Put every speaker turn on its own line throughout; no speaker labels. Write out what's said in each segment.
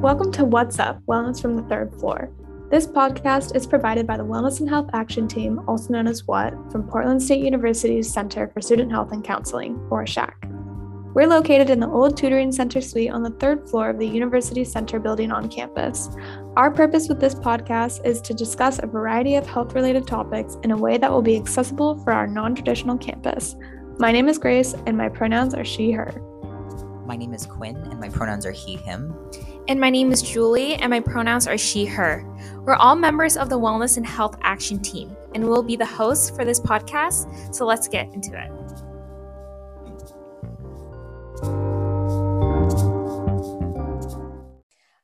Welcome to What's Up Wellness from the Third Floor. This podcast is provided by the Wellness and Health Action Team, also known as WHAT, from Portland State University's Center for Student Health and Counseling, or SHAC. We're located in the old tutoring center suite on the third floor of the University Center building on campus. Our purpose with this podcast is to discuss a variety of health related topics in a way that will be accessible for our non traditional campus. My name is Grace, and my pronouns are she, her.
My name is Quinn, and my pronouns are he, him.
And my name is Julie, and my pronouns are she, her. We're all members of the Wellness and Health Action Team, and we'll be the hosts for this podcast. So let's get into it.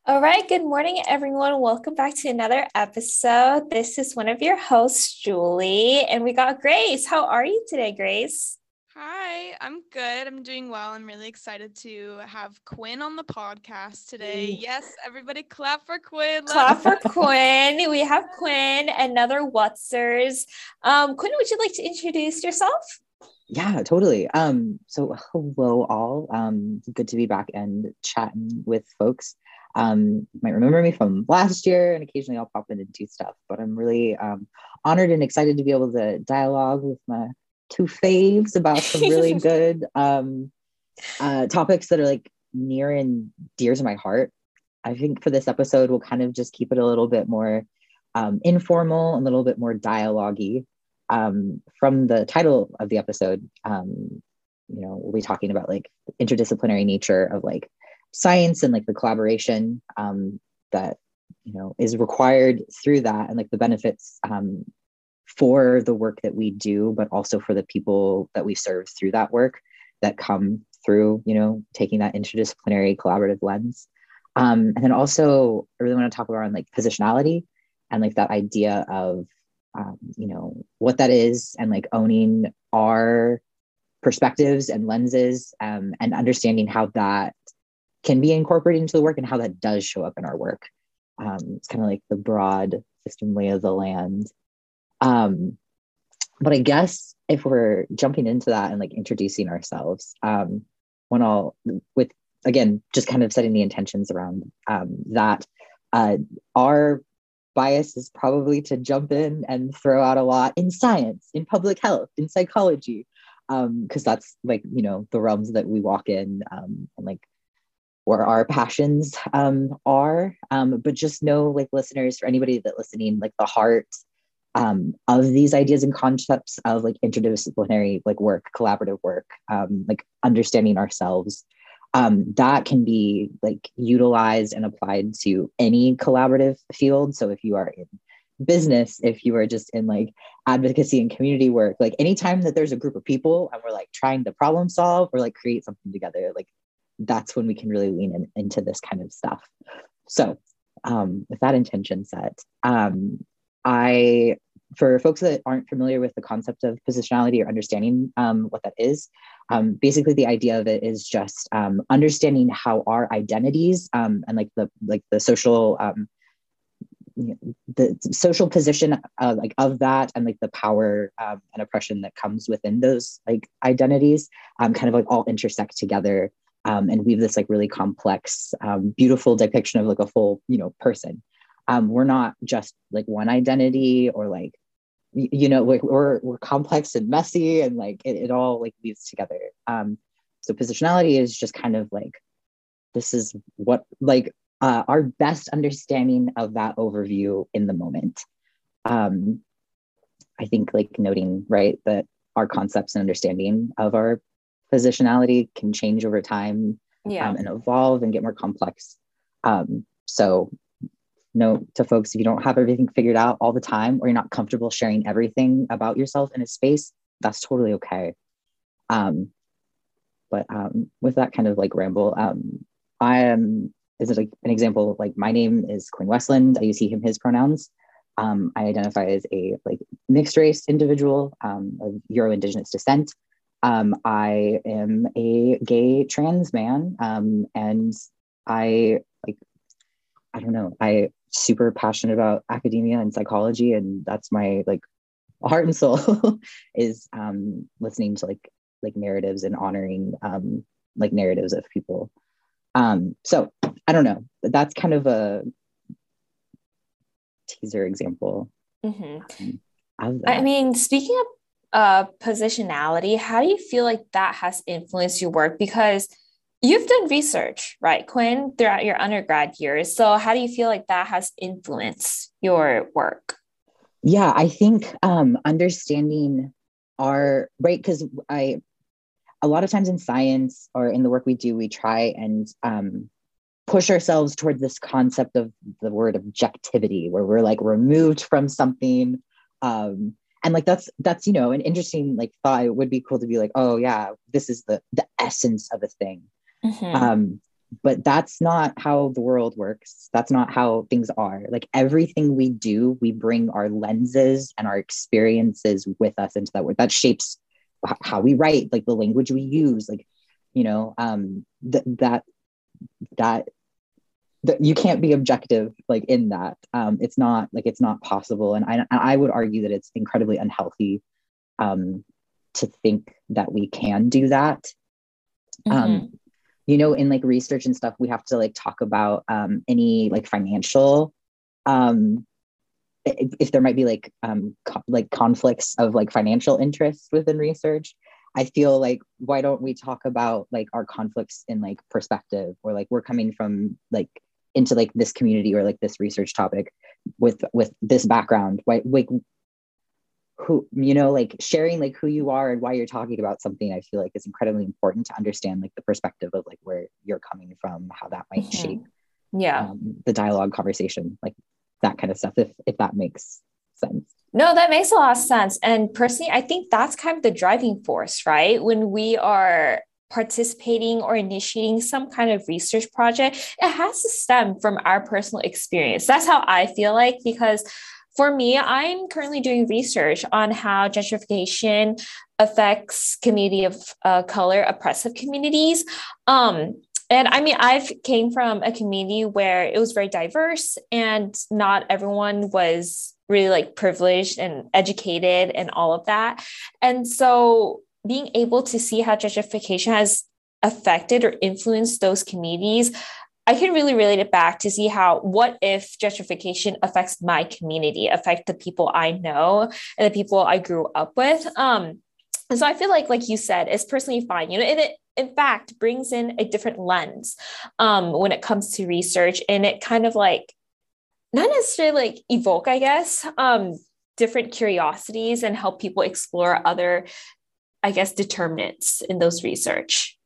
All right, good morning, everyone. Welcome back to another episode. This is one of your hosts, Julie, and we got Grace. How are you today, Grace?
Hi, I'm good. I'm doing well. I'm really excited to have Quinn on the podcast today. Yes, everybody clap for Quinn.
Clap for Quinn. We have Quinn, another Whatsers. Um, Quinn, would you like to introduce yourself?
Yeah, totally. Um, so hello all. Um, good to be back and chatting with folks. Um, you might remember me from last year, and occasionally I'll pop in and do stuff. But I'm really um, honored and excited to be able to dialogue with my two faves about some really good um, uh, topics that are like near and dear to my heart. I think for this episode, we'll kind of just keep it a little bit more um, informal, a little bit more dialogue um, from the title of the episode, um, you know, we'll be talking about like the interdisciplinary nature of like science and like the collaboration um, that you know is required through that and like the benefits um, for the work that we do, but also for the people that we serve through that work that come through, you know, taking that interdisciplinary collaborative lens. Um, and then also, I really want to talk around like positionality and like that idea of, um, you know, what that is and like owning our perspectives and lenses um, and understanding how that can be incorporated into the work and how that does show up in our work. Um, it's kind of like the broad system lay of the land um, but I guess if we're jumping into that and like introducing ourselves, um, when I'll with again just kind of setting the intentions around um, that, uh, our bias is probably to jump in and throw out a lot in science, in public health, in psychology, because um, that's like you know the realms that we walk in um, and like where our passions um, are. Um, but just know, like listeners, for anybody that listening, like the heart um, of these ideas and concepts of like interdisciplinary like work collaborative work um, like understanding ourselves um, that can be like utilized and applied to any collaborative field. So if you are in business if you are just in like advocacy and community work like anytime that there's a group of people and we're like trying to problem solve or like create something together like that's when we can really lean in, into this kind of stuff. So um, with that intention set um, I, for folks that aren't familiar with the concept of positionality or understanding um, what that is, um, basically the idea of it is just um, understanding how our identities um, and like the like the social um, the social position uh, like of that and like the power um, and oppression that comes within those like identities kind of like all intersect together and weave this like really complex beautiful depiction of like a full you know person. Um, we're not just like one identity or like you know like we're we're complex and messy and like it, it all like weaves together. Um so positionality is just kind of like this is what like uh, our best understanding of that overview in the moment. Um i think like noting right that our concepts and understanding of our positionality can change over time yeah. um, and evolve and get more complex. Um so note to folks if you don't have everything figured out all the time or you're not comfortable sharing everything about yourself in a space that's totally okay um but um with that kind of like ramble um i am is it like an example like my name is quinn westland i use he him his pronouns um, I identify as a like mixed race individual um, of Euro Indigenous descent. Um, I am a gay trans man, um, and I like I don't know. I super passionate about academia and psychology and that's my like heart and soul is um listening to like like narratives and honoring um like narratives of people Um, so I don't know. That's kind of a teaser example.
Mm-hmm.
Of
I mean, speaking of uh, positionality, how do you feel like that has influenced your work? Because you've done research, right, Quinn, throughout your undergrad years. So, how do you feel like that has influenced your work?
yeah i think um understanding our right because i a lot of times in science or in the work we do we try and um push ourselves towards this concept of the word objectivity where we're like removed from something um and like that's that's you know an interesting like thought it would be cool to be like oh yeah this is the the essence of a thing
Mhm.
um but that's not how the world works. That's not how things are. Like everything we do we bring our lenses and our experiences with us into that work that shapes how we write like the language we use like you know um th- that that that you can't be objective like in that. Um it's not like it's not possible. And i i would argue that it's incredibly unhealthy um to think that we can do that.
Mhm.
um you know in like research and stuff we have to like talk about um any like financial um if, if there might be like um co- like conflicts of like financial interests within research i feel like why don't we talk about like our conflicts in like perspective or like we're coming from like into like this community or like this research topic with with this background why like who you know like sharing like who you are and why you're talking about something i feel like is incredibly important to understand like the perspective of like where you're coming from how that might
Mhm.
shape
yeah.
um, the dialogue conversation like that kind of stuff if if that makes sense
No, that makes a lot of sense. And personally, I think that's kind of the driving force, right? When we are participating or initiating some kind of research project, it has to stem from our personal experience. That's how I feel like, because for me, I'm currently doing research on how gentrification affects community of uh, color oppressive communities. Um, and I mean, I've came from a community where it was very diverse and not everyone was really like privileged and educated and all of that. And so being able to see how gentrification has affected or influenced those communities, I can really relate it back to see how what if gentrification affects my community, affect the people I know and the people I grew up with. Um, and so I feel like, like you said, it's personally fine. You know, and it in fact brings in a different lens um, when it comes to research, and it kind of like not necessarily like evoke, I guess, um, different curiosities and help people explore other, I guess, determinants in those research.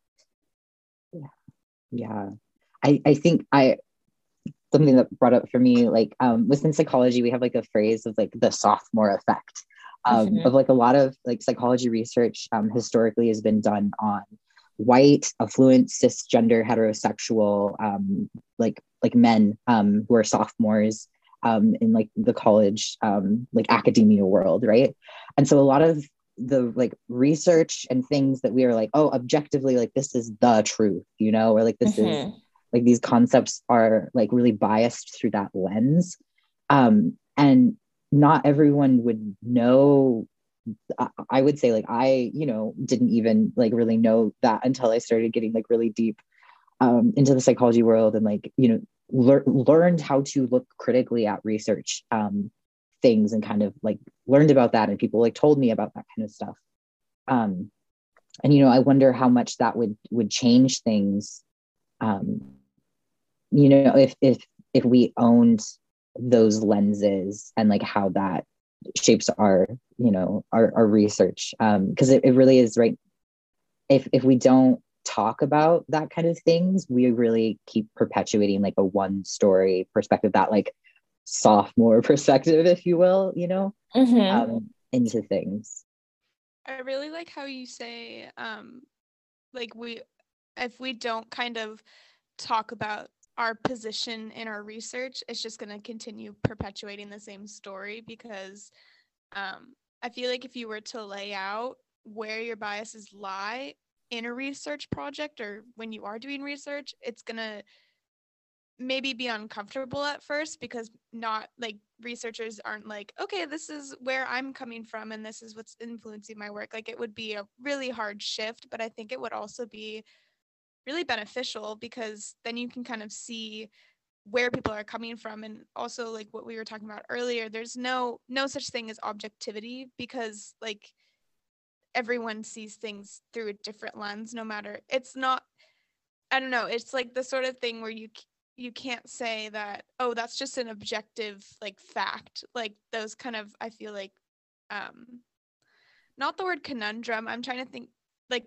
Yeah. Yeah i i think i something that brought up for me like um within psychology we have like a phrase of like the sophomore effect um,
Mhm.
of like a lot of like psychology research um, historically has been done on white affluent cisgender heterosexual um, like like men um, who are sophomores um, in like the college um, like academia world right and so a lot of the like research and things that we are like oh objectively like this is the truth you know or like this is
Mhm.
Like these concepts are like really biased through that lens. Um and not everyone would know I, would say like i you know didn't even like really know that until i started getting like really deep um into the psychology world and like you know lear- learned how to look critically at research um things and kind of like learned about that and people like told me about that kind of stuff. Um and you know i wonder how much that would would change things um you know if if if we owned those lenses and like how that shapes our you know our, our research um because it, it really is right if if we don't talk about that kind of things we really keep perpetuating like a one story perspective that like sophomore perspective if you will you know
Mhm.
um into things
I really like how you say, um, like we, if we don't kind of talk about our position in our research, it's just going to continue perpetuating the same story because um, I feel like if you were to lay out where your biases lie in a research project or when you are doing research, it's going to maybe be uncomfortable at first because not like researchers aren't like okay this is where i'm coming from and this is what's influencing my work. Like it would be a really hard shift but i think it would also be really beneficial because then you can kind of see where people are coming from. And also like what we were talking about earlier there's no no such thing as objectivity because like everyone sees things through a different lens no matter it's not i don't know it's like the sort of thing where you you can't say that oh that's just an objective like fact. Like those kind of i feel like um not the word conundrum. I'm trying to think like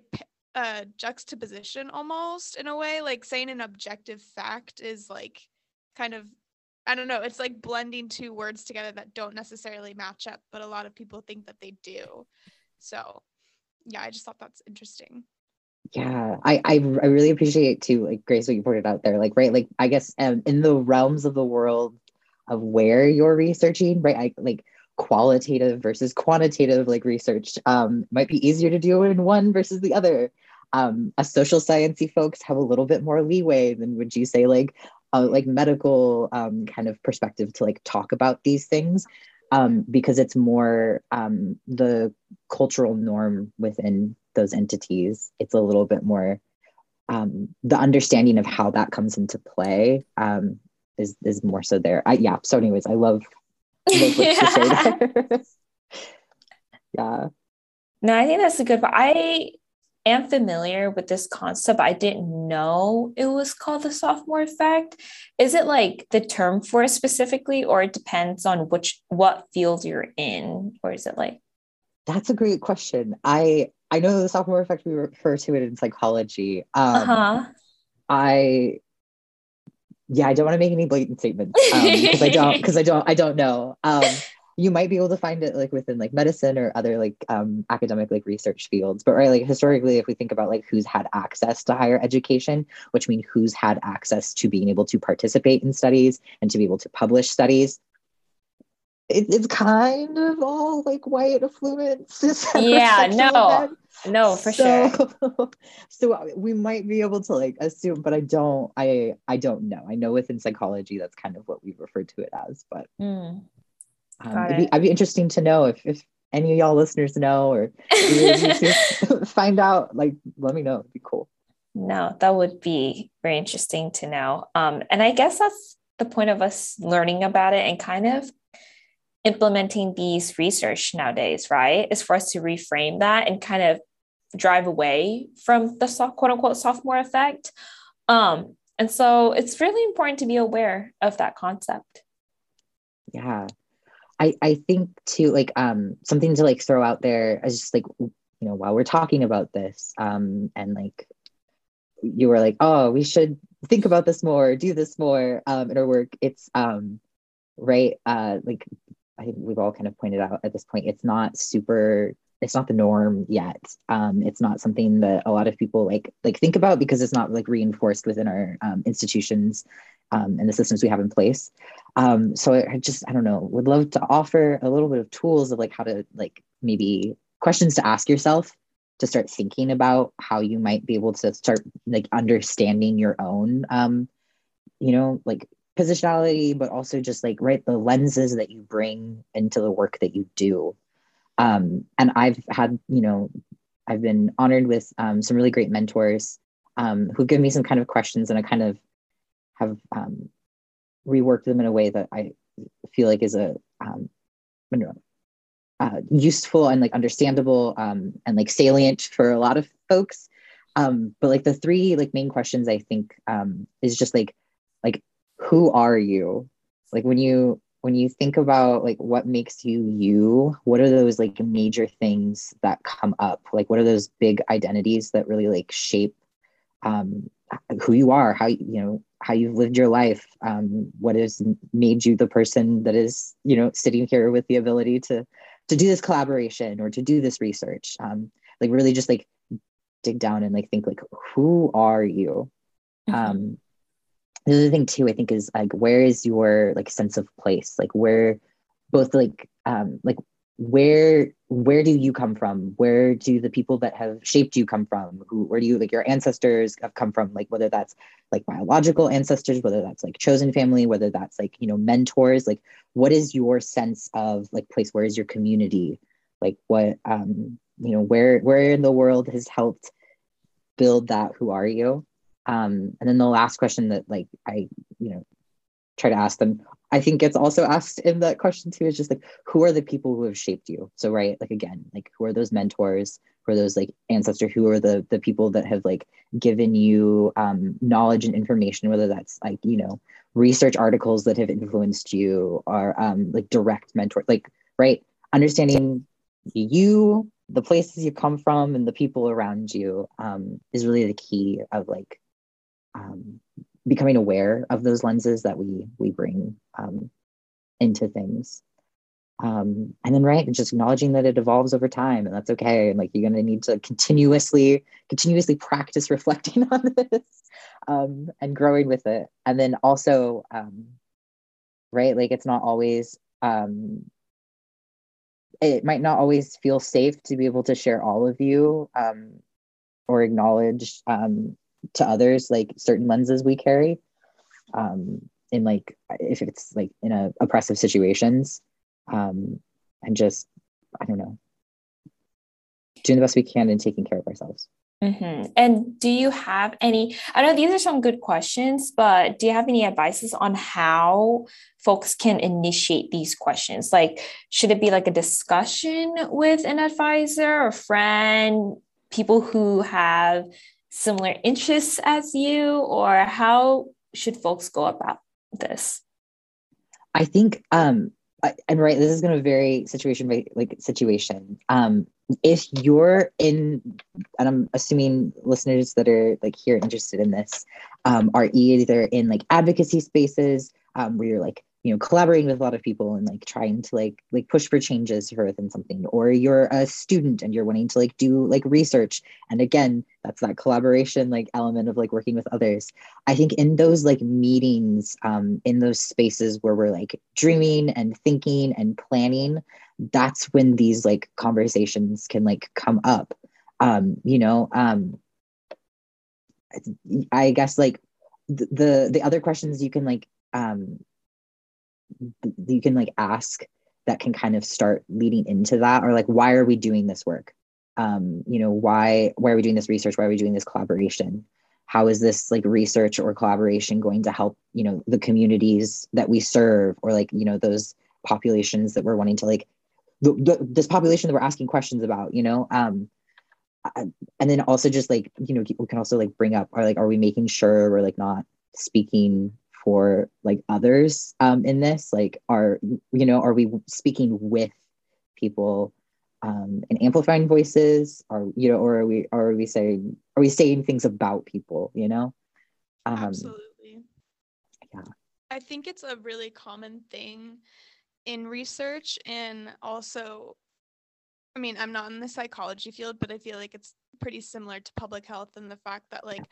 uh juxtaposition almost in a way like saying an objective fact is like kind of I don't know, it's like blending two words together that don't necessarily match up, but a lot of people think that they do. So, yeah, I just thought that's interesting.
Yeah, I I, I really appreciate too, like Grace, what you pointed out there. Like, right, like I guess um, in the realms of the world of where you're researching, right? I like qualitative versus quantitative like research um, might be easier to do in one versus the other. Um, a social sciencey folks have a little bit more leeway than would you say like a like medical um, kind of perspective to like talk about these things um, because it's more um, the cultural norm within those entities. It's a little bit more um, the understanding of how that comes into play um, is is more so there. I, yeah. So, anyways, I love. love yeah. yeah.
No, I think that's a good. But I am familiar with this concept. I didn't know it was called the sophomore effect. Is it like the term for it specifically, or it depends on which what field you're in, or is it like?
That's a great question. I I know the sophomore effect. We refer to it in psychology. Um, uh-huh. I yeah, I don't want to make any blatant statements because um, I don't because I don't I don't know. Um, you might be able to find it like within like medicine or other like um, academic like research fields. But right like historically if we think about like who's had access to higher education which means who's had access to being able to participate in studies and to be able to publish studies it, it's kind of all like white affluent
yeah no. no for so,
sure. so we might be able to like assume but i don't i i don't know. I know within psychology that's kind of what we refer to it as but mm. Um, it'd, be, it'd be interesting to know if, if any of y'all listeners know or find out, like, let me know. It'd be cool.
No, that would be very interesting to know. Um, and I guess that's the point of us learning about it and kind of implementing these research nowadays, right? Is for us to reframe that and kind of drive away from the soft, quote unquote sophomore effect. Um, and so it's really important to be aware of that concept.
Yeah. I, I think too like um something to like throw out there as just like you know while we're talking about this um and like you were like oh we should think about this more do this more um in our work it's um right uh like I think we've all kind of pointed out at this point it's not super it's not the norm yet. Um it's not something that a lot of people like like think about because it's not like reinforced within our um, institutions um, and the systems we have in place. Um, so I just, I don't know, would love to offer a little bit of tools of like how to like maybe questions to ask yourself to start thinking about how you might be able to start like understanding your own, um, you know, like positionality, but also just like right the lenses that you bring into the work that you do. Um, and I've had, you know, I've been honored with um, some really great mentors um, who give me some kind of questions and a kind of have um, reworked them in a way that I feel like is a um, uh, useful and like understandable um, and like salient for a lot of folks. Um, but like the three like main questions I think um, is just like like who are you? Like when you when you think about like what makes you you, what are those like major things that come up? Like what are those big identities that really like shape um, who you are, how you know how you've lived your life, um, what has made you the person that is, you know, sitting here with the ability to to do this collaboration or to do this research. Um, like really just like dig down and like think like who are you? Mm-hmm. Um, the other thing too, I think is like where is your like sense of place? Like where both like um like where where do you come from? Where do the people that have shaped you come from? Who where do you like your ancestors have come from? Like whether that's like biological ancestors whether that's like chosen family whether that's like you know mentors like what is your sense of like place? Where is your community? Like what um you know where where in the world has helped build that who are you? Um, and then the last question that like I, you know, try to ask them, I think gets also asked in that question too, is just like, who are the people who have shaped you? So, right, like again, like who are those mentors? Who are those like ancestors? Who are the the people that have like given you um, knowledge and information, whether that's like, you know, research articles that have influenced you or um, like direct mentor, like, right, understanding you, the places you come from, and the people around you um, is really the key of like um, becoming aware of those lenses that we we bring um, into things. Um, and then right just acknowledging that it evolves over time and that's okay and like you're going to need to continuously continuously practice reflecting on this um, and growing with it. And then also um, right like it's not always um, it might not always feel safe to be able to share all of you um, or acknowledge um, to others like certain lenses we carry um in like if it's like in a oppressive situations um and just i don't know doing the best we can and taking care of ourselves
mm-hmm. and do you have any i know these are some good questions but do you have any advices on how folks can initiate these questions like should it be like a discussion with an advisor or friend people who have similar interests as you, or how should folks go about this?
I think, um, and right, this is going to vary situation by like situation. Um, if you're in, and I'm assuming listeners that are like here interested in this, um, are either in like advocacy spaces um, where you're like you know collaborating with a lot of people and like trying to like like push for changes for within something or you're a student and you're wanting to like do like research. And again that's that collaboration like element of like working with others. I think in those like meetings um in those spaces where we're like dreaming and thinking and planning that's when these like conversations can like come up. Um you know um i guess like the the other questions you can like um you can like ask that can kind of start leading into that or like why are we doing this work? Um you know why why are we doing this research? Why are we doing this collaboration? How is this like research or collaboration going to help you know the communities that we serve or like you know those populations that we're wanting to like the, the, this population that we're asking questions about you know? Um and then also just like you know we can also like bring up are like are we making sure we're like not speaking for like others um, in this? Like, are you know, are we speaking with people um, and amplifying voices? Are you know, or are we are we saying are we saying things about people? You know,
um, absolutely. Yeah, I think it's a really common thing in research and also I mean, I'm not in the psychology field, but I feel like it's pretty similar to public health and the fact that like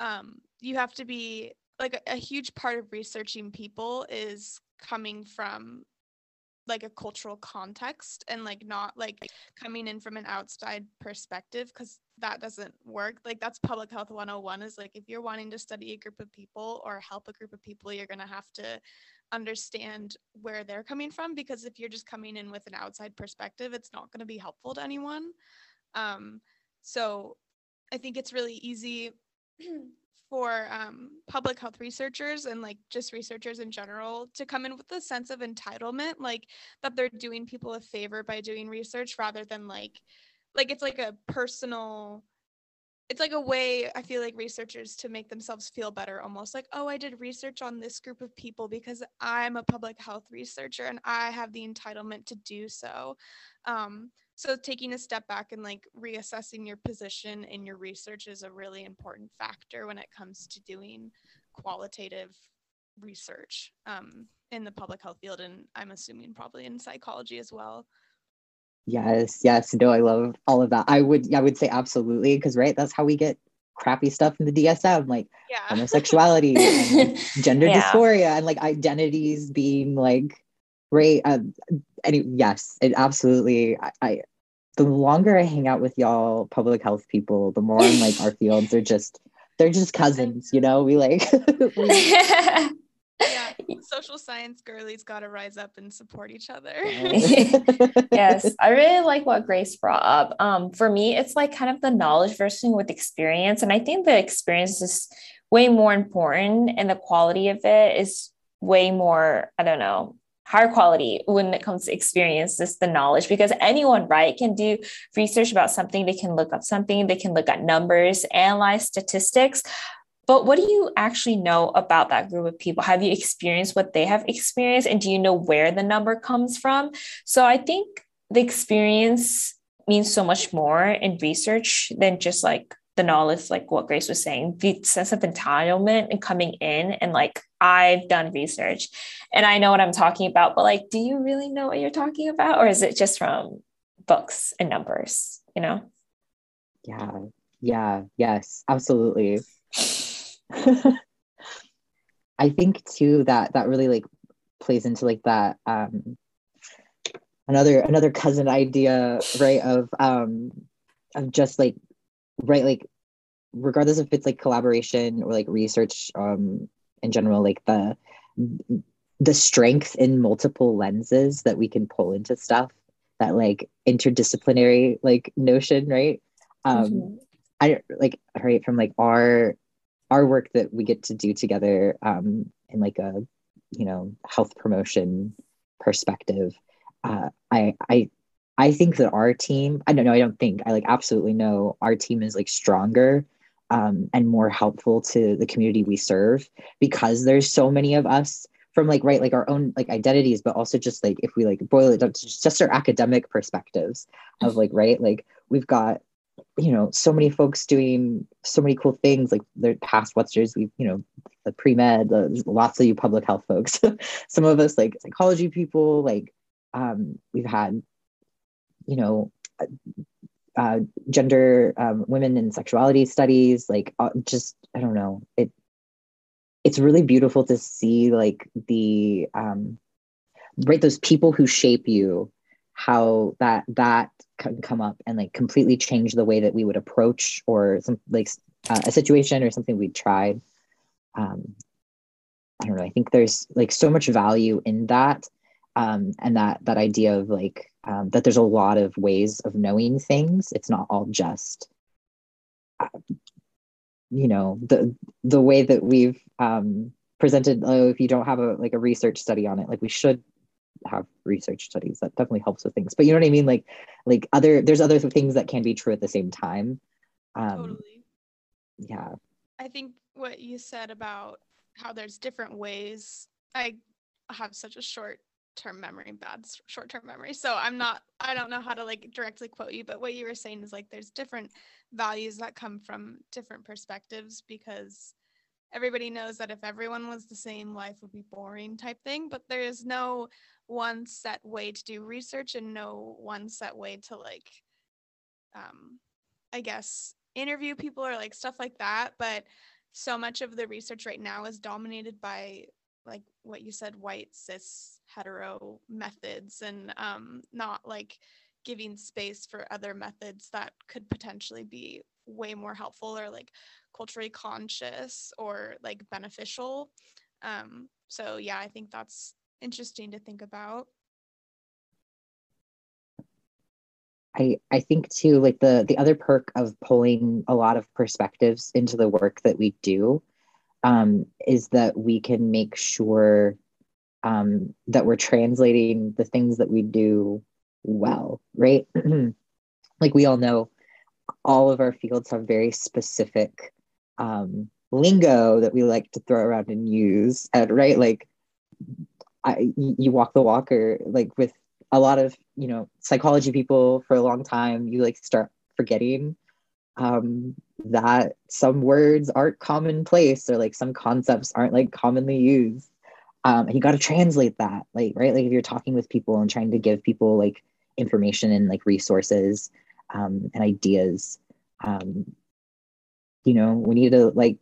um, you have to be like a, a huge part of researching people is coming from like a cultural context and like not like coming in from an outside perspective because that doesn't work. Like that's public health 101 is like if you're wanting to study a group of people or help a group of people you're going to have to understand where they're coming from because if you're just coming in with an outside perspective it's not going to be helpful to anyone. Um, so i think it's really easy for um, public health researchers and like just researchers in general to come in with a sense of entitlement like that they're doing people a favor by doing research rather than like like it's like a personal it's like a way i feel like researchers to make themselves feel better almost like oh i did research on this group of people because i'm a public health researcher and i have the entitlement to do so. Um, so taking a step back and like reassessing your position in your research is a really important factor when it comes to doing qualitative research um, in the public health field and i'm assuming probably in psychology as well
yes yes no i love all of that i would i would say absolutely because right that's how we get crappy stuff in the dsm like yeah. homosexuality and gender yeah. dysphoria and like identities being like right um, any yes it absolutely I, I, the longer i hang out with y'all public health people the more i'm like our fields are just they're just cousins you know we like we,
yeah social science girlies got to rise up and support each other.
yes, I really like what Grace brought up. Um, for me, it's like kind of the knowledge versus with experience, and I think the experience is way more important, and the quality of it is way more. I don't know higher quality when it comes to experience is the knowledge because anyone right can do research about something they can look up something they can look at numbers analyze statistics but what do you actually know about that group of people? Have you experienced what they have experienced? And do you know where the number comes from? So I think the experience means so much more in research than just like the knowledge, like what Grace was saying, the sense of entitlement and coming in and like, I've done research and I know what I'm talking about, but like, do you really know what you're talking about? Or is it just from books and numbers, you know?
Yeah. Yeah. Yes, absolutely. I think too that that really like plays into like that um another another cousin idea right of um of just like right like regardless if it's like collaboration or like research um in general like the the strength in multiple lenses that we can pull into stuff that like interdisciplinary like notion right um mm-hmm. i like right from like our our work that we get to do together um, in like a you know health promotion perspective uh, i i i think that our team i don't know i don't think i like absolutely know our team is like stronger um, and more helpful to the community we serve because there's so many of us from like right like our own like identities but also just like if we like boil it down to just our academic perspectives of like right like we've got you know so many folks doing so many cool things like their past whatsters we've, you know the pre-med the, lots of you public health folks some of us like psychology people like um, we've had you know uh, gender um, women and sexuality studies like uh, just i don't know it it's really beautiful to see like the um, right those people who shape you how that that can come up and like completely change the way that we would approach or some like uh, a situation or something we tried. Um i don't know i think there's like so much value in that um and that that idea of like um, that there's a lot of ways of knowing things. It's not all just uh, you know the the way that we've um presented oh if you don't have a like a research study on it like we should have research studies. That definitely helps with things. But you know what i mean? Like like other there's other things that can be true at the same time. Um totally. yeah.
I think what you said about how there's different ways i have such a short term memory bad short term memory. So i'm not i don't know how to like directly quote you but what you were saying is like there's different values that come from different perspectives because everybody knows that if everyone was the same life would be boring type thing but there is no one set way to do research and no one set way to like um i guess interview people or like stuff like that but so much of the research right now is dominated by like what you said white cis hetero methods and um not like giving space for other methods that could potentially be way more helpful or like culturally conscious or like beneficial um so yeah i think that's interesting to think about.
I, I think too like the the other perk of pulling a lot of perspectives into the work that we do um, is that we can make sure um, that we're translating the things that we do well right? Like we all know all of our fields have very specific um, lingo that we like to throw around and use and right? Like I, you walk the walk or like with a lot of you know psychology people for a long time you like start forgetting um, that some words aren't commonplace or like some concepts aren't like commonly used um, and you got to translate that like right? Like if you're talking with people and trying to give people like information and like resources um, and ideas um, you know we need to like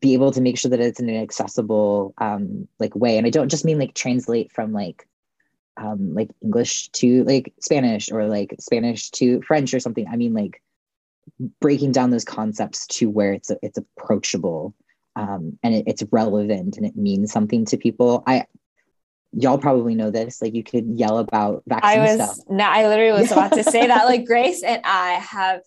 be able to make sure that it's in an accessible um, like way. And i don't just mean like translate from like um, like english to like spanish or like spanish to french or something. I mean like breaking down those concepts to where it's it's approachable um, and it, it's relevant and it means something to people. I y'all probably know this. Like you could yell about vaccine
I was
stuff.
no, I literally was about to say that. Like Grace and I have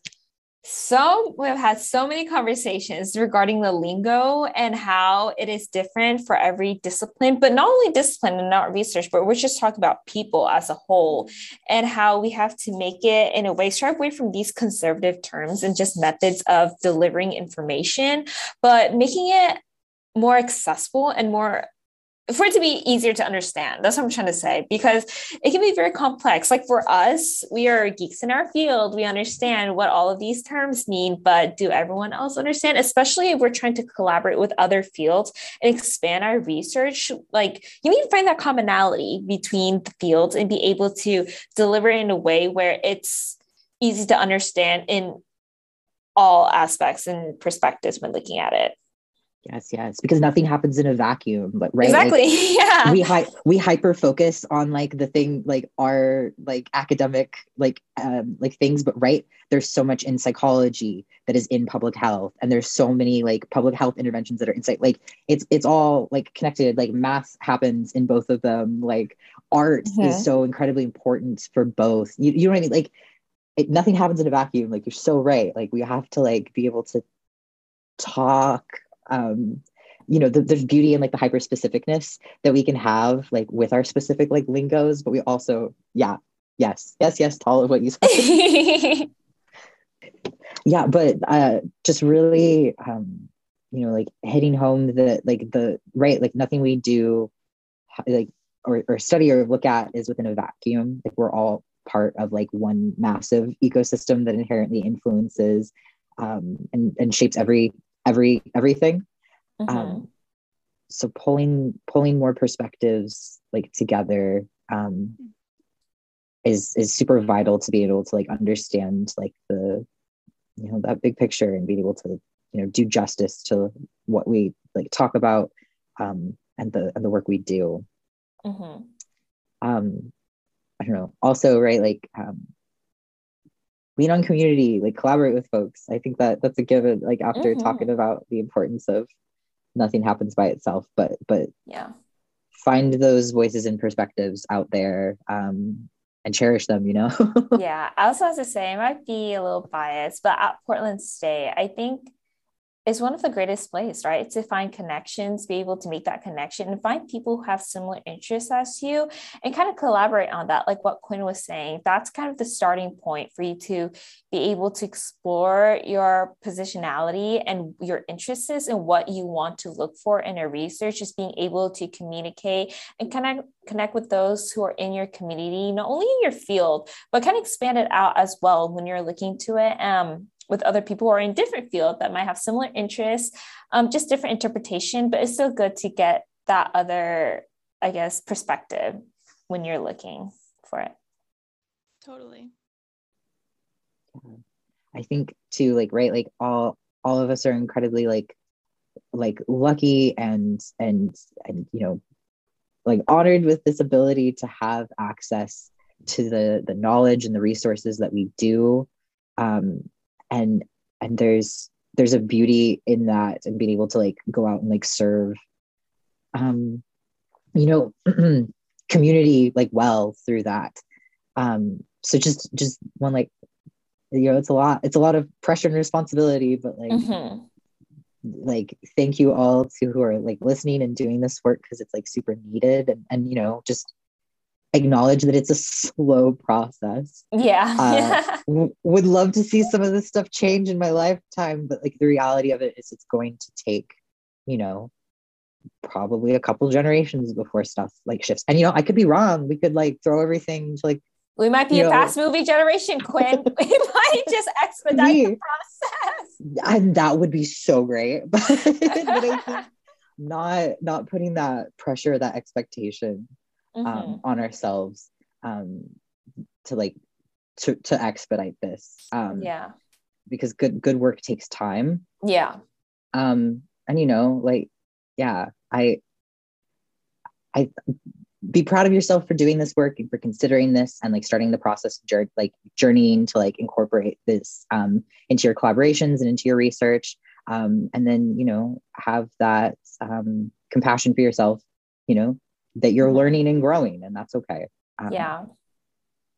so we've had so many conversations regarding the lingo and how it is different for every discipline, but not only discipline and not research, but we're just talking about people as a whole and how we have to make it in a way strive away from these conservative terms and just methods of delivering information, but making it more accessible and more for it to be easier to understand. That's what I'm trying to say because it can be very complex. Like for us, we are geeks in our field. We understand what all of these terms mean, but do everyone else understand? Especially if we're trying to collaborate with other fields and expand our research. Like you need to find that commonality between the fields and be able to deliver in a way where it's easy to understand in all aspects and perspectives when looking at it.
Yes, yes, because nothing happens in a vacuum, but right.
Exactly.
Like,
yeah.
We hi- we hyper focus on like the thing like our like academic like um like things, but right there's so much in psychology that is in public health, and there's so many like public health interventions that are inside. Like it's it's all like connected. Like math happens in both of them. Like art mm-hmm. is so incredibly important for both. You you know what I mean? Like it, nothing happens in a vacuum. Like you're so right. Like we have to like be able to talk um, you know, the, there's beauty in like the hyper specificness that we can have like with our specific like lingos, but we also, yeah, yes, yes, yes to all of what you said. yeah, but uh, just really, um, you know, like hitting home the like the right, like nothing we do, like or, or study or look at is within a vacuum. Like we're all part of like one massive ecosystem that inherently influences um, and, and shapes every every everything mm-hmm. um, so pulling pulling more perspectives like together um, is is super vital to be able to like understand like the you know that big picture and be able to you know do justice to what we like talk about um, and the and the work we do mm-hmm. um i don't know also right like um lean on community like collaborate with folks. I think that that's a given like after mm-hmm. talking about the importance of nothing happens by itself but but
yeah.
find those voices and perspectives out there um and cherish them you know?
Yeah i also have to say i might be a little biased but at portland state i think is one of the greatest ways, right? To find connections, be able to make that connection and find people who have similar interests as you and kind of collaborate on that. Like what Quinn was saying, that's kind of the starting point for you to be able to explore your positionality and your interests and what you want to look for in a research, just being able to communicate and of connect with those who are in your community, not only in your field, but kind of expand it out as well when you're looking to it. Um, with other people who are in different field that might have similar interests, um, just different interpretation, but it's still good to get that other, I guess, perspective when you're looking for it.
Totally.
I think too, like, right, like all all of us are incredibly like like lucky and and and you know like honored with this ability to have access to the the knowledge and the resources that we do um and and there's there's a beauty in that and being able to like go out and like serve um you know community like well through that um so just just one like you know it's a lot it's a lot of pressure and responsibility but like mm-hmm. like thank you all to who are like listening and doing this work because it's like super needed and, and you know just acknowledge that it's a slow process.
Yeah.
Uh, w- would love to see some of this stuff change in my lifetime, but like the reality of it is it's going to take, you know, probably a couple generations before stuff like shifts. And you know, I could be wrong. We could like throw everything to like
we might be a know, fast movie generation, Quinn. we might just expedite me. the process.
And that would be so great. but, but I think not not putting that pressure, that expectation mm-hmm. um, on ourselves um, to like to, to expedite this um,
yeah.
because good good work takes time.
Yeah.
Um and you know like yeah i i be proud of yourself for doing this work and for considering this and like starting the process of like journeying to like incorporate this um into your collaborations and into your research. Um, and then you know have that um, compassion for yourself you know that you're
Mhm.
learning and growing and that's okay um,
Yeah.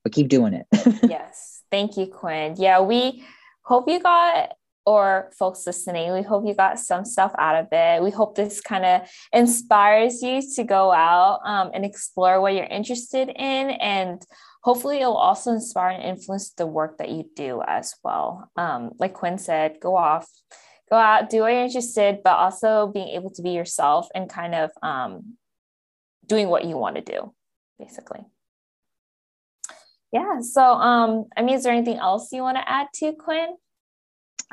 but keep doing it
yes. Thank you, Quinn. Yeah, we hope you got, or folks listening, we hope you got some stuff out of it. We hope this kind of inspires you to go out um, and explore what you're interested in. And hopefully, it'll also inspire and influence the work that you do as well. Um, like Quinn said, go off. Go out, do what you're interested, but also being able to be yourself and kind of um, doing what you want to do, basically. Yeah. So, um, I mean, is there anything else you want to add to Quinn?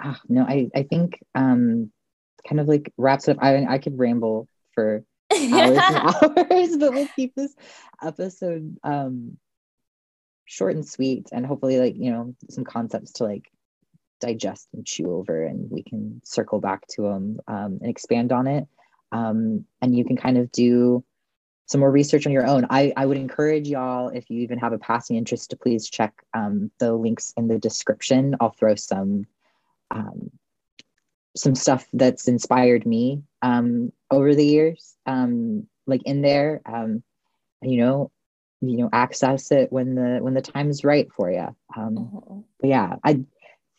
Ah, no i i think um kind of like wraps up i i could ramble for hours and hours but we'll keep this episode um short and sweet and hopefully like you know some concepts to like digest and chew over and we can circle back to them um, and expand on it um, and you can kind of do some more research on your own. I, I would encourage y'all if you even have a passing interest to please check um, the links in the description. I'll throw some um, some stuff that's inspired me um, over the years um, like in there um, you know you know access it when the when the time is right for you um, but yeah i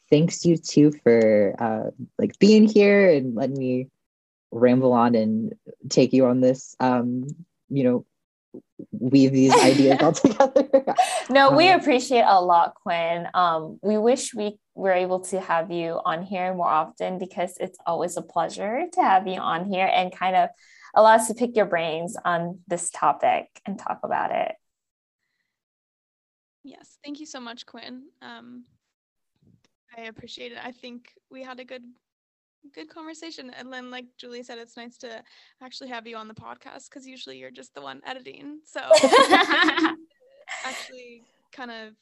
thanks you too for uh like being here and letting me ramble on and take you on this um you know weave these ideas all together
No, we
Um,
appreciate a lot, Quinn. Um, we wish we were able to have you on here more often because it's always a pleasure to have you on here and kind of allow us to pick your brains on this topic and talk about it.
Yes, thank you so much, Quinn. Um, I appreciate it. I think we had a good, good conversation. And then, like Julie said, it's nice to actually have you on the podcast because usually you're just the one editing. So actually, kind of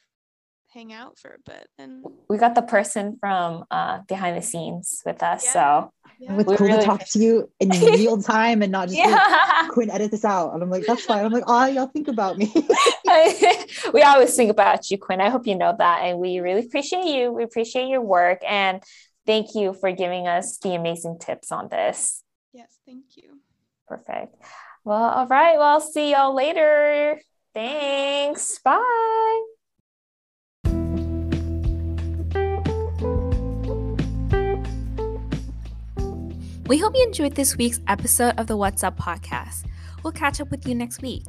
hang out for a bit and
we got the person from uh, behind the scenes with us.
Yeah.
So
yeah.
it's
We
cool
really
to talk to you in real time and not just like,
yeah.
Quinn, edit this out. And I'm like, that's fine. I'm like, oh, y'all think about me.
we always think about you, Quinn. I hope you know that. And we really appreciate you. We appreciate your work. And thank you for giving us the amazing tips on this.
yes, thank you.
Perfect. Well, all right. Well, see y'all later. Thanks. Bye.
We hope you enjoyed this week's episode of the What's Up podcast. We'll catch up with you next week.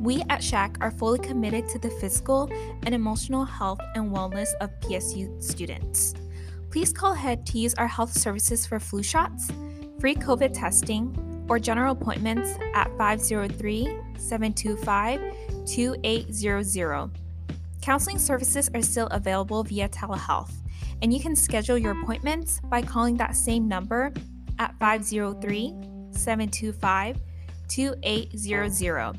We at SHAC are fully committed to the physical and emotional health and wellness of PSU students. Please call ahead to use our health services for flu shots, free COVID testing, or general appointments at 503 725 2800. Counseling services are still available via telehealth, and you can schedule your appointments by calling that same number at 503 725 2800.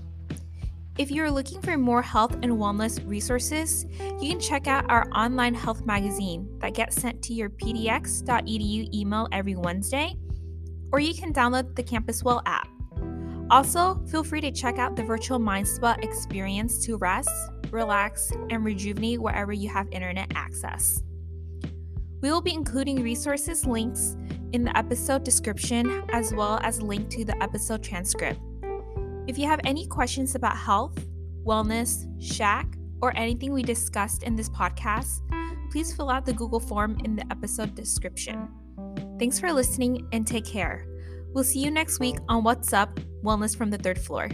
If you're looking for more health and wellness resources, you can check out our online health magazine that gets sent to your pdx.edu email every Wednesday, or you can download the Campus Well app. Also, feel free to check out the virtual Mind Spa experience to rest, relax, and rejuvenate wherever you have internet access. We will be including resources links in the episode description as well as a link to the episode transcript. If you have any questions about health, wellness, SHAC, or anything we discussed in this podcast, please fill out the Google form in the episode description. Thanks for listening and take care. We'll see you next week on What's Up Wellness from the Third Floor.